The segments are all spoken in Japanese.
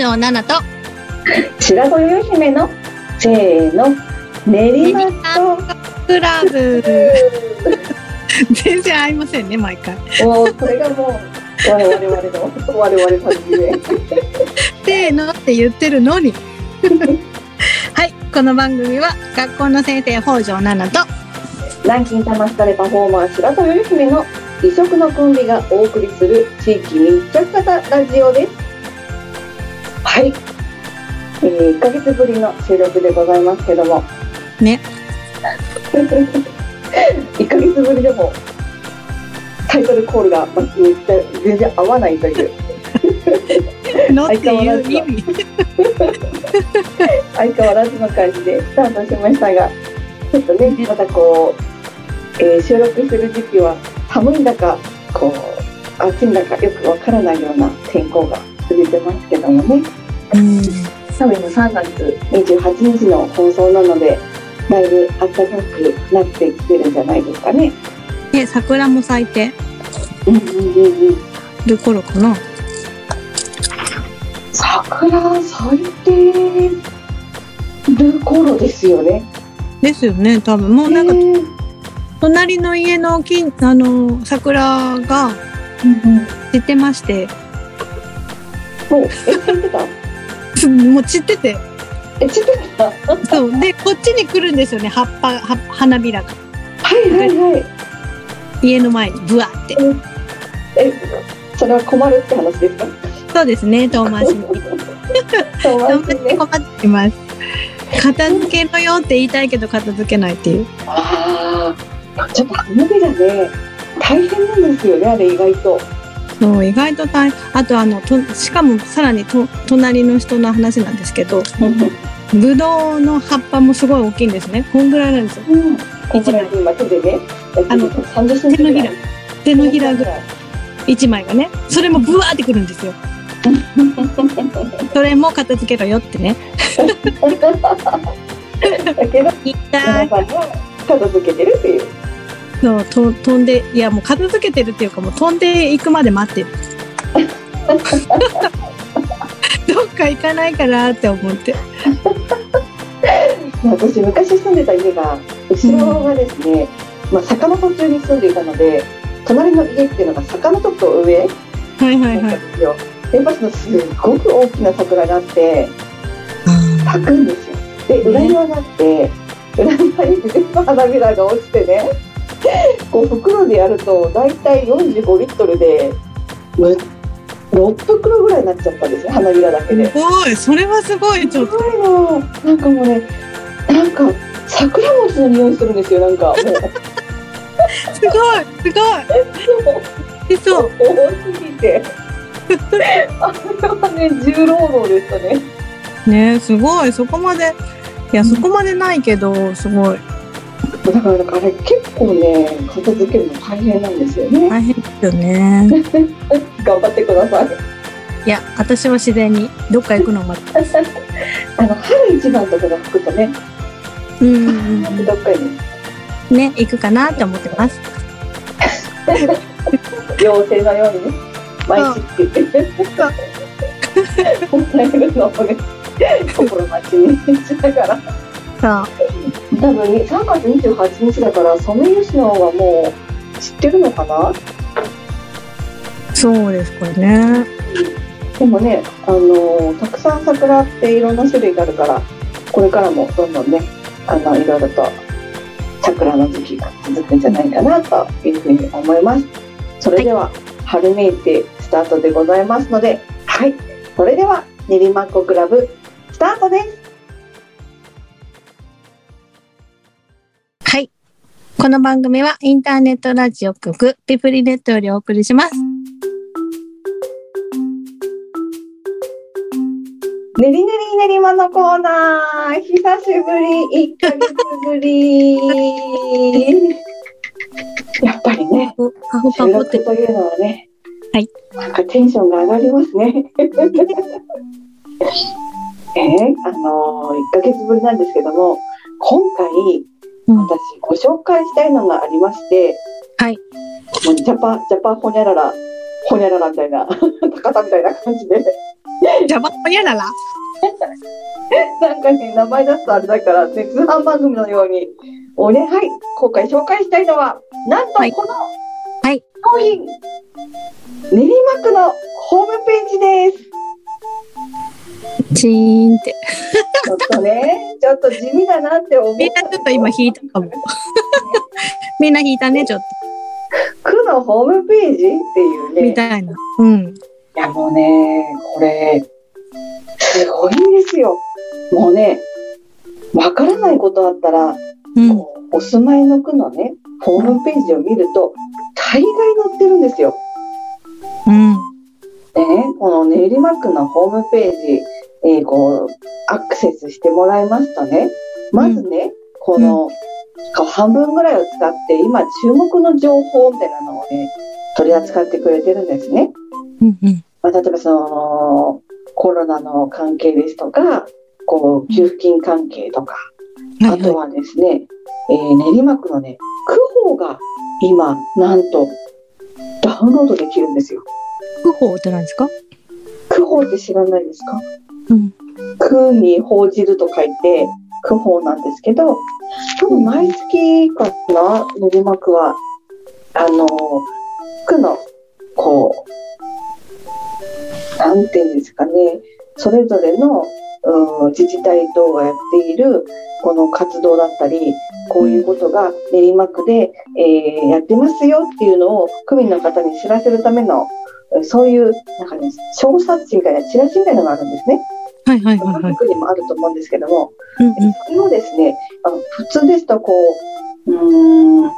条奈々と。白子ゆ姫のせーの。練馬と。クラブ。全然合いませんね毎回。もうこれがもう我々の我々で。せーのって言ってるのに。はいこの番組は学校の先生北条奈々と。南京玉すたれパフォーマー白子ゆ姫の異色のコンビがお送りする地域密着型ラジオですはい、えー、1ヶ月ぶりの収録でございますけども。ね。1ヶ月ぶりでもタイトルコールがま全然合わないという。のっていう意味？相変わらずの。感じでスタートしましたがちょっとねまたこう、えー収録する時期は寒いんだかこう暑いんだかよくわからないような天候が続いてますけどもねうん。多分今3月28日の放送なのでだいぶ暖かくなってきてるんじゃないですかね。で桜も咲いてうんうんうんうんる頃かな。桜咲いてる頃ですよね。ですよね多分。もうなんかえー。隣の家の木あの桜がうんうん。散ってまして。もうえ咲いてた？すもう散ってて。え散ってた？そう。でこっちに来るんですよね。葉っぱは花びらが。はいはいはい。家の前にブワーって。えそれは困るって話ですか？そうですね遠回しに。遠回しに困っています。片付けろよって言いたいけど片付けないっていう。ああちょっと花びらね大変なんですよねあれ意外とそう意外と大変あとあのとしかもさらにと隣の人の話なんですけどぶどうの葉っぱもすごい大きいんですね。こんぐらいなんですよ。うん。こんぐらい今手でねあの30センチぐらい。手のひら手のひらぐらい。1枚がね。それもブワーってくるんですよ。それも片付けろよってね。だけど皆さ片付けてるっていうそうと飛んでいやもう片付けてるっていうかもう飛んでいくまで待ってる。どっか行かないかなって思って。私昔住んでた家が後ろがですね、まあ、坂の途中に住んでいたので隣の家っていうのが坂のちょっと上。はいはいはい。んですよ。でまずすごく大きな桜があって咲くんですよ。で裏庭があって裏庭に全部花びらが落ちてねこう袋でやると大体45リットルでむ6袋ぐらいになっちゃったんですね花びらだけで。すごいそれはすごいちょっと。すごいななんかもうねなんか桜餅の匂いするんですよなんか。もうすごいすごい。しそう。多すぎて。あれはね重労働でしたね。ねすごい。そこまでいやそこまでないけどすごいだからあれ結構ね片付けるの大変なんですよね。大変ですよね。頑張ってください。いや私は自然にどっか行くのも あの春一番とかが吹くとねうん。どっかに。ね行くかなって思ってます。妖精のようにね毎日って言って歌えるのをね心待ちにしながら。さあ多分に3月28日だからソメイヨシノはもう知ってるのかな？そうですこれね。でもね、あのーたくさん桜っていろんな種類があるからこれからもどんどんねあのいろいろと桜の時期が続くんじゃないかなというふうに思います。それでは、春めいてスタートでございますのではい。それでは練馬っ子クラブスタートですこの番組はインターネットラジオ局ピプリネットよりお送りします。ねりねり練馬のコーナー。久しぶり1ヶ月ぶり。やっぱりねパフパ収フって。録というのはね、はい、なんかテンションが上がりますね。えー、あのー、1ヶ月ぶりなんですけども、今回、うん私ご紹介したいのがありまして、はい。もうジャパ、ジャパホニャララ、ホニャララみたいな、高田みたいな感じで、ジャパンやなら。なんかね、名前出すとあれだから、ね、通販番組のように、おね、はい、今回紹介したいのは、なんとはいこの、はい商品、練馬区のホームページです。チーンって。ちょっとね、ちょっと地味だなって思ったみんなちょっと今引いたかも。みんな引いたね、ちょっと。区のホームページっていうね。みたいな。うん。いやもうね、これ、すごいんですよ。もうね、わからないことあったら、うん。お住まいの区のね、ホームページを見ると、大概載ってるんですよ。ね、この練馬区のホームページ、えーこう、アクセスしてもらいますとね、まずね、この、こう半分ぐらいを使って、今注目の情報みたいなのをね、取り扱ってくれてるんですね。うん。うん。まあ、例えばその、コロナの関係ですとか、こう、給付金関係とか、あとはですね、えー練馬区のね、区法が今、なんと、ダウンロードできるんですよ。区法って何ですか？区法って知らないですか？うん。区に報じると書いて、区法なんですけど、多分毎月かな、練馬区は、あの、区の、こう、なんていうんですかね、それぞれの、うん自治体等がやっているこの活動だったり、こういうことが練馬区で、えーやってますよっていうのを区民の方に知らせるための、えーそういう、なんかね、小冊子みたいなチラシみたいなのがあるんですね。はいはいはいはい。にもあると思うんですけども、うんうん。それをですね、あの普通ですとこう、うーん、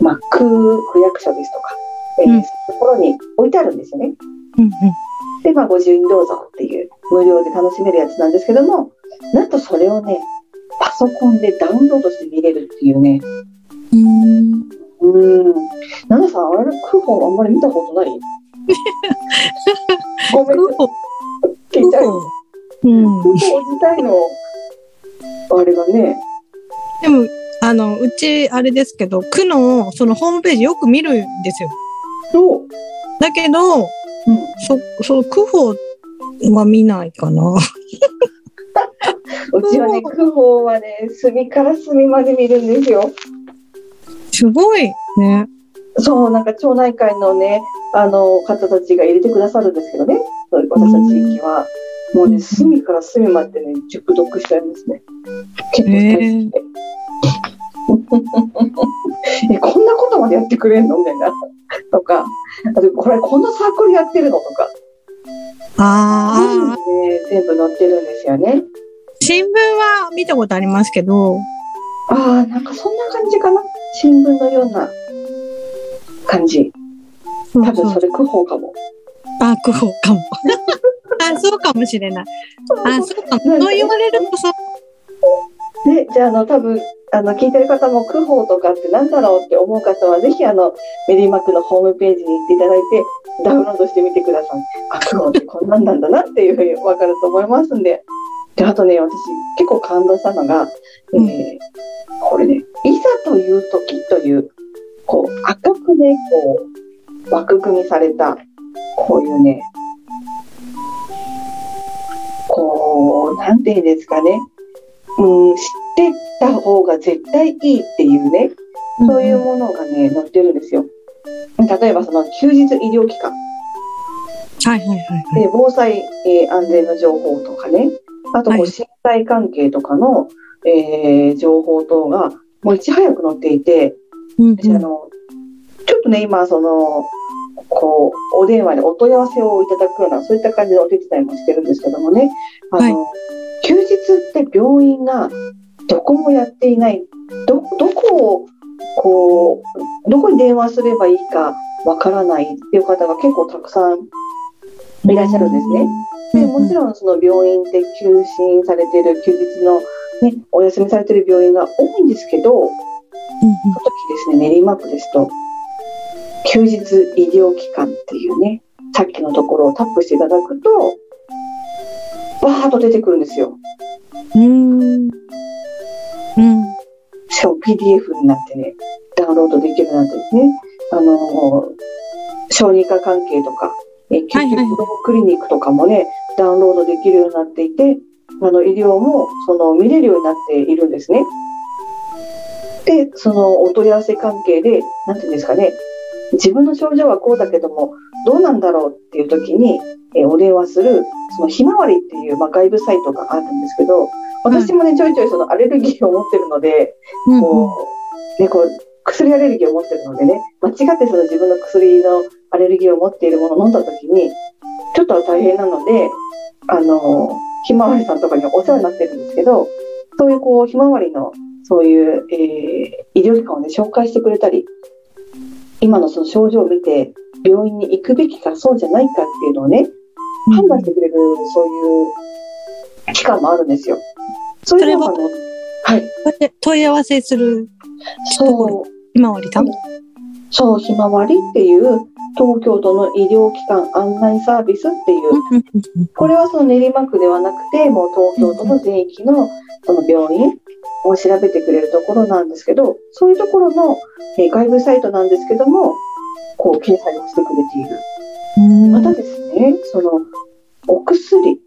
まあ、区、区役所ですとか、えーうんそういうところに置いてあるんですよね。うんで、まあ、ご自由にどうぞっていう無料で楽しめるやつなんですけども、なんとそれをね、パソコンでダウンロードして見れるっていうね、うん。うん。奈々さん、あれ、クーポンあんまり見たことない？ごめん、区法。聞いちゃう。うん。クーポン自体の、あれがね、でも、あの、うち、あれですけど、区の、そのホームページよく見るんですよ。どうだけど、うん。そ、その区法は見ないかな。うちはね、クーポンはね、隅から隅まで見るんですよ。すごいね。そう、なんか町内会のね、あの、方たちが入れてくださるんですけどね、私たち地域は。もうね、うん隅から隅までね、熟読しちゃいますね。結構大好きで。え、こんなことまでやってくれんの？みたいな。とか、あと、これ、こんなサークルやってるの？とか。ああ、ね、全部載ってるんですよね。新聞は見たことありますけど、ああ、なんかそんな感じかな。新聞のような感じ。多分それ区報かも。あ、区法かも。あ、そうかもしれない。あ、そうかも。そう言われるとそう。ね、じゃあ、あの、多分、あの、聞いてる方も、区報とかってなんだろうって思う方は、ぜひ、あの、メリーマックのホームページに行っていただいて、ダウンロードしてみてください。あ、区報ってこんなんなんだなっていうふうにわかると思いますんで。で、あとね、私、結構感動したのが、えーうんこれね、いざという時という、こう、赤くね、こう、枠組みされた、こういうね、こう、なんていうんですかね、うん、知ってた方が絶対いいっていうね、そういうものがね、載ってるんですよ。例えばその休日医療機関。はいはいはいはい。で防災、えー安全の情報とかね、あとこはい。う震災関係とかの、えー情報等がもういち早く載っていて、うん。私あのちょっとね、今その、こう、お電話でお問い合わせをいただくような、そういった感じのお手伝いもしてるんですけどもね、あの、はい。休日って病院がどこもやっていない、ど、どこを、こう、どこに電話すればいいかわからないっていう方が結構たくさんいらっしゃるんですね。でもちろんその病院って休診されてる休日の、ね、お休みされてる病院が多いんですけど、その時ですね、練馬区ですと、休日医療機関っていうね、さっきのところをタップしていただくと、バーッと出てくるんですよ。うん。うん。うん。しかも PDF になってね、ダウンロードできるなんてね、あのー小児科関係とか、えー、救はいはい急クリニックとかもね、ダウンロードできるようになっていて、あの医療もその見れるようになっているんですね。で、そのお問い合わせ関係で、なんていうんですかね、自分の症状はこうだけども、どうなんだろうっていう時に、えーお電話する、そのひまわりっていう、まあ、外部サイトがあるんですけど、私もね、ちょいちょいそのアレルギーを持ってるので、こう、ね、こう、薬アレルギーを持ってるのでね、間違ってその自分の薬のアレルギーを持っているものを飲んだ時に、ちょっと大変なので、あの、ひまわりさんとかにお世話になってるんですけど、そういうこう、ひまわりの、そういう、えー医療機関をね、紹介してくれたり、今のその症状を見て、病院に行くべきかそうじゃないかっていうのをね、判断してくれる、そういう機関もあるんですよ。そういうのがあの、はい。問い合わせするそう、ひまわりさん？そう、ひまわりっていう東京都の医療機関案内サービスっていう、これはその練馬区ではなくて、もう東京都の全域のその病院を調べてくれるところなんですけど、そういうところの、えー外部サイトなんですけども、こう掲載をしてくれている。うんまたですね、そのお薬、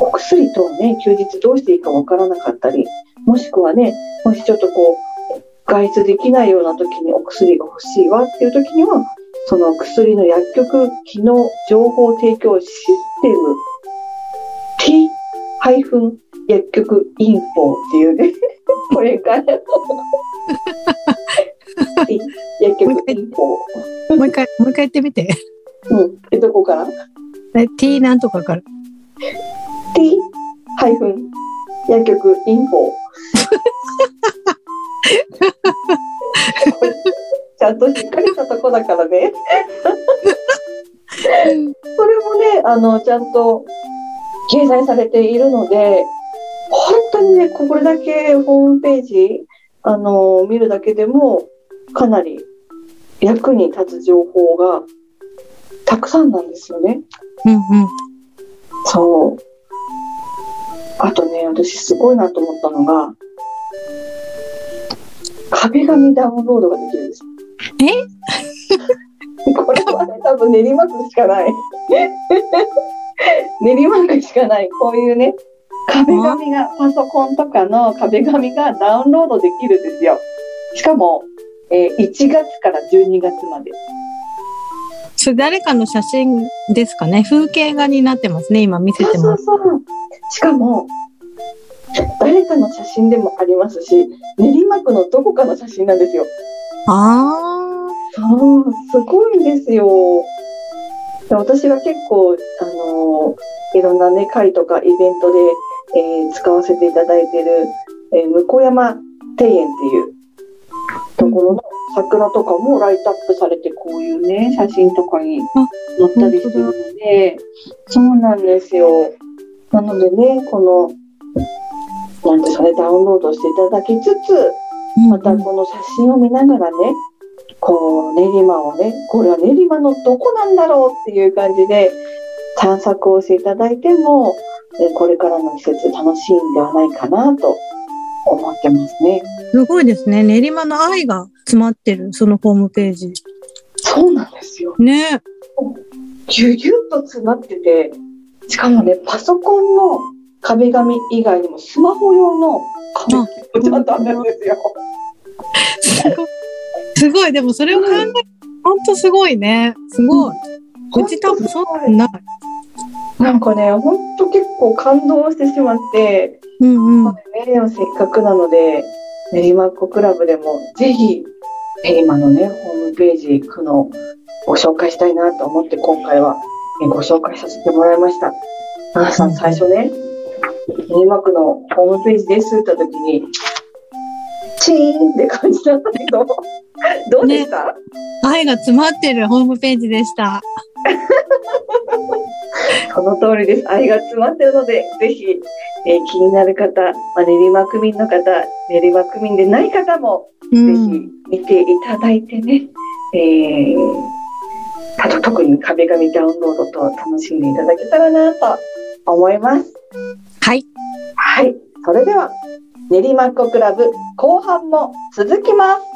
お薬とね、休日どうしていいかわからなかったり、もしくはね、もしちょっとこう、外出できないような時にお薬が欲しいわっていう時には、その薬の薬局機能情報提供システム T- 薬局インフォっていうね、これが、T- 薬局インフォ。もう一回、もう一回言ってみて。うん。え、どこから？え T なんとかから。T- 薬局インフォ。ちゃんとしっかりしたとこだからね。それもね、あの、ちゃんと掲載されているので、本当にね、これだけホームページ、あの、見るだけでも、かなり役に立つ情報がたくさんなんですよね。うんうん。そう。あとね、私すごいなと思ったのが、壁紙ダウンロードができるんです。え？これはね、多分練馬区しかない。練馬区しかない。こういうね、壁紙が、パソコンとかの壁紙がダウンロードできるんですよ。しかも、えー1月から12月まで。それ誰かの写真ですかね？風景画になってますね。今見せてます。そうそうそう。しかも、誰かの写真でもありますし、練馬区のどこかの写真なんですよ。あそう、すごいんですよ。で私が結構、あのいろんなね、会とかイベントで、えー使わせていただいている、えー向山庭園っていうところの桜とかもライトアップされて、こういうね、写真とかに載ったりしてるので、そうなんですよ。なのでね、この、なんですかね、ダウンロードしていただきつつ、あ。またこの写真を見ながらね、こう練馬をね、これは練馬のどこなんだろうっていう感じで探索をしていただいても、えこれからの季節楽しいんではないかなと思ってますね。すごいですね。練馬の愛が詰まってる、そのホームページ。そうなんですよ。ね。ぎゅぎゅっと詰まってて、しかもね、パソコンの壁紙以外にもスマホ用の壁紙もちゃんとあるんですよ。すごい。でもそれを考えると、ほんとすごいね。すごい。うち多分そうない。なんかね、ほんと結構感動してしまって、うんうん。ね、せっかくなので、練馬っ子クラブでもぜひ、練馬のね、ホームページ、区のご紹介したいなと思って今回はえご紹介させてもらいました。皆さん最初ね、練馬区のホームページですって言った時に、チーンって感じだったけど、どうでした、愛が詰まってるホームページでした。その通りです。愛が詰まってるので、ぜひ、えー気になる方、まあ、練馬区民の方、練馬区民でない方も、うぜん。ひ見ていただいてね、えー、あと特に壁紙ダウンロードと楽しんでいただけたらなと思います。はい。はい。それでは、練馬っ子クラブ後半も続きます。